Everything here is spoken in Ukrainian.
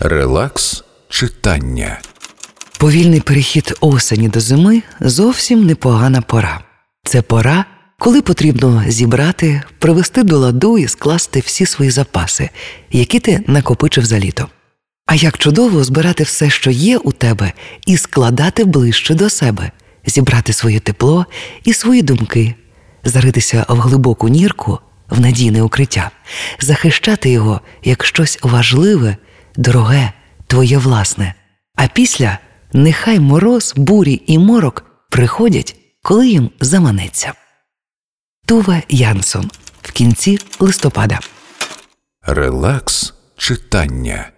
Релакс читання. Повільний перехід осені до зими зовсім непогана пора. Це пора, коли потрібно зібрати, привести до ладу і скласти всі свої запаси, які ти накопичив за літо. А як чудово збирати все, що є у тебе, і складати ближче до себе, зібрати своє тепло і свої думки, заритися в глибоку нірку, в надійне укриття, захищати його як щось важливе, дороге, твоє власне. А після нехай мороз, бурі і морок приходять, коли їм заманеться. Туве Янссон в кінці листопада. Релакс читання.